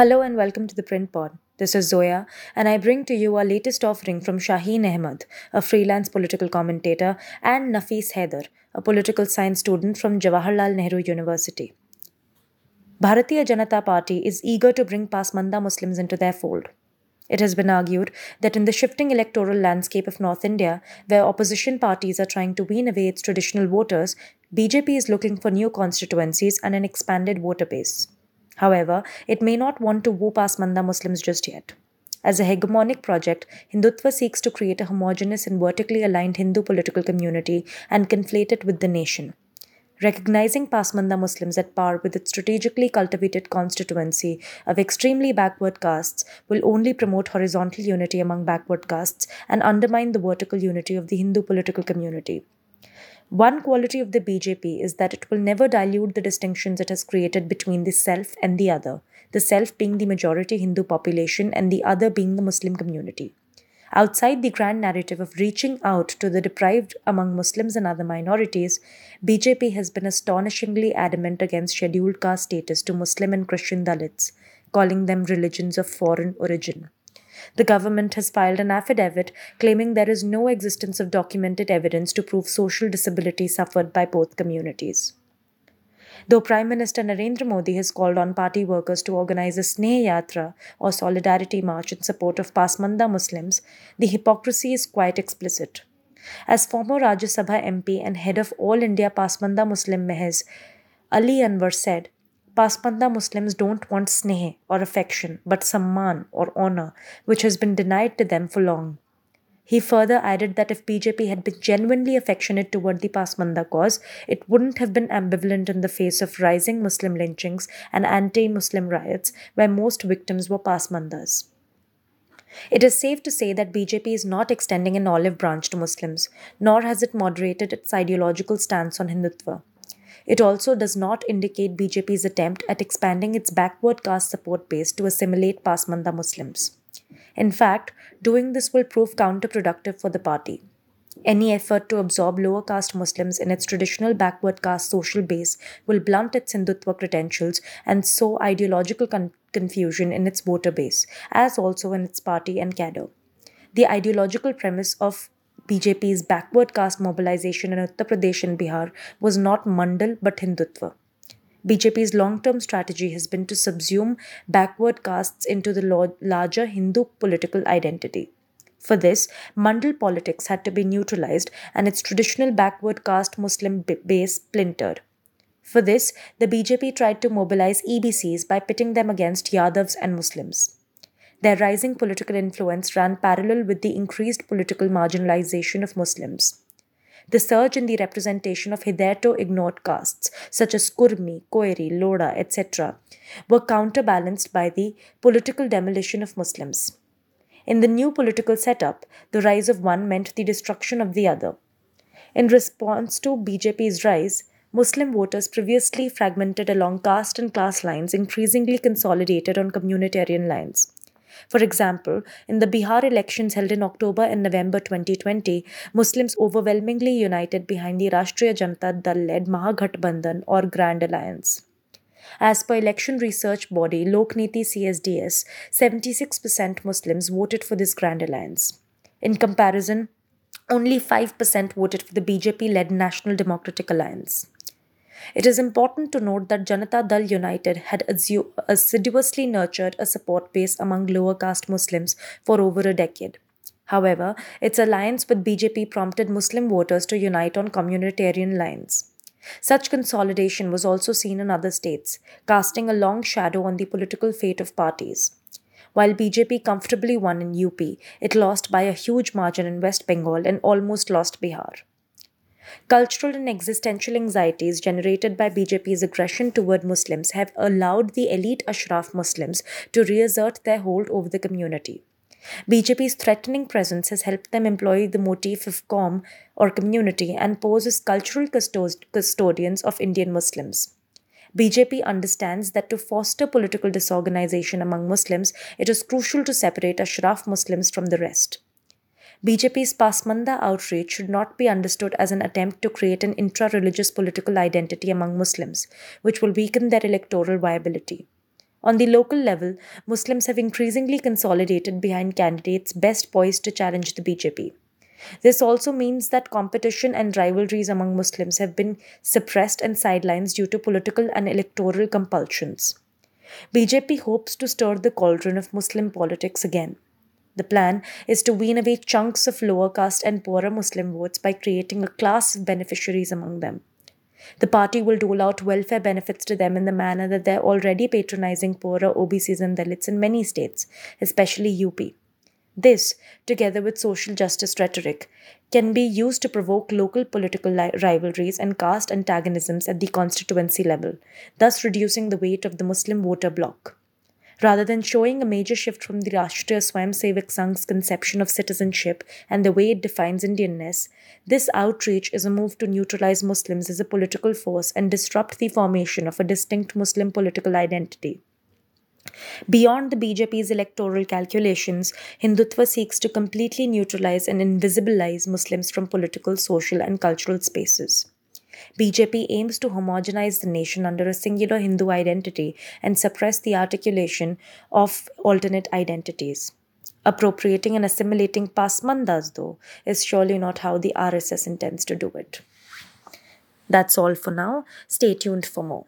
Hello and welcome to the Print Pod. This is Zoya, and I bring to you our latest offering from Shaheen Ahmed, a freelance political commentator, and Nafis Haider, a political science student from Jawaharlal Nehru University. Bharatiya Janata Party is eager to bring Pasmanda Muslims into their fold. It has been argued that in the shifting electoral landscape of North India, where opposition parties are trying to wean away its traditional voters, BJP is looking for new constituencies and an expanded voter base. However, it may not want to woo Pasmanda Muslims just yet. As a hegemonic project, Hindutva seeks to create a homogeneous and vertically aligned Hindu political community and conflate it with the nation. Recognizing Pasmanda Muslims at par with its strategically cultivated constituency of extremely backward castes will only promote horizontal unity among backward castes and undermine the vertical unity of the Hindu political community. One quality of the BJP is that it will never dilute the distinctions it has created between the self and the other, the self being the majority Hindu population and the other being the Muslim community. Outside the grand narrative of reaching out to the deprived among Muslims and other minorities, BJP has been astonishingly adamant against scheduled caste status to Muslim and Christian Dalits, calling them religions of foreign origin. The government has filed an affidavit claiming there is no existence of documented evidence to prove social disability suffered by both communities. Though Prime Minister Narendra Modi has called on party workers to organize a Sneh Yatra or Solidarity March in support of Pasmanda Muslims, the hypocrisy is quite explicit. As former Rajya Sabha MP and head of All India Pasmanda Muslim Mahaz, Ali Anwar said, Pasmanda Muslims don't want sneh or affection, but samman or honor, which has been denied to them for long. He further added that if BJP had been genuinely affectionate toward the Pasmanda cause, it wouldn't have been ambivalent in the face of rising Muslim lynchings and anti Muslim riots, where most victims were Pasmandas. It is safe to say that BJP is not extending an olive branch to Muslims, nor has it moderated its ideological stance on Hindutva. It also does not indicate BJP's attempt at expanding its backward caste support base to assimilate Pasmanda Muslims. In fact, doing this will prove counterproductive for the party. Any effort to absorb lower caste Muslims in its traditional backward caste social base will blunt its Hindutva credentials and sow ideological con- confusion in its voter base, as also in its party and cadre. The ideological premise of BJP's backward caste mobilization in Uttar Pradesh and Bihar was not Mandal but Hindutva. BJP's long term strategy has been to subsume backward castes into the larger Hindu political identity. For this, Mandal politics had to be neutralized and its traditional backward caste Muslim base splintered. For this, the BJP tried to mobilize EBCs by pitting them against Yadavs and Muslims. Their rising political influence ran parallel with the increased political marginalization of Muslims. The surge in the representation of hitherto ignored castes, such as Kurmi, Koiri, Loda, etc., were counterbalanced by the political demolition of Muslims. In the new political setup, the rise of one meant the destruction of the other. In response to BJP's rise, Muslim voters previously fragmented along caste and class lines increasingly consolidated on communitarian lines. For example, in the Bihar elections held in October and November 2020, Muslims overwhelmingly united behind the Rashtriya Janata Dal led Mahagathbandhan or Grand Alliance. As per election research body Lokniti CSDS, 76% Muslims voted for this Grand Alliance. In comparison, only 5% voted for the BJP led National Democratic Alliance. It is important to note that Janata Dal United had assiduously nurtured a support base among lower caste Muslims for over a decade. However, its alliance with BJP prompted Muslim voters to unite on communitarian lines. Such consolidation was also seen in other states, casting a long shadow on the political fate of parties. While BJP comfortably won in UP, it lost by a huge margin in West Bengal and almost lost Bihar. Cultural and existential anxieties generated by BJP's aggression toward Muslims have allowed the elite Ashraf Muslims to reassert their hold over the community. BJP's threatening presence has helped them employ the motif of Qaum or community and pose as cultural custodians of Indian Muslims. BJP understands that to foster political disorganization among Muslims, it is crucial to separate Ashraf Muslims from the rest. BJP's Pasmanda outrage should not be understood as an attempt to create an intra religious political identity among Muslims, which will weaken their electoral viability. On the local level, Muslims have increasingly consolidated behind candidates best poised to challenge the BJP. This also means that competition and rivalries among Muslims have been suppressed and sidelined due to political and electoral compulsions. BJP hopes to stir the cauldron of Muslim politics again. The plan is to wean away chunks of lower caste and poorer Muslim votes by creating a class of beneficiaries among them. The party will dole out welfare benefits to them in the manner that they're already patronizing poorer OBCs and Dalits in many states, especially UP. This, together with social justice rhetoric, can be used to provoke local political li- rivalries and caste antagonisms at the constituency level, thus reducing the weight of the Muslim voter bloc. Rather than showing a major shift from the Rashtriya Swayamsevak Sangh's conception of citizenship and the way it defines Indianness, this outreach is a move to neutralize Muslims as a political force and disrupt the formation of a distinct Muslim political identity. Beyond the BJP's electoral calculations, Hindutva seeks to completely neutralize and invisibilize Muslims from political, social, and cultural spaces. BJP aims to homogenize the nation under a singular Hindu identity and suppress the articulation of alternate identities. Appropriating and assimilating pasmandas, though, is surely not how the RSS intends to do it. That's all for now. Stay tuned for more.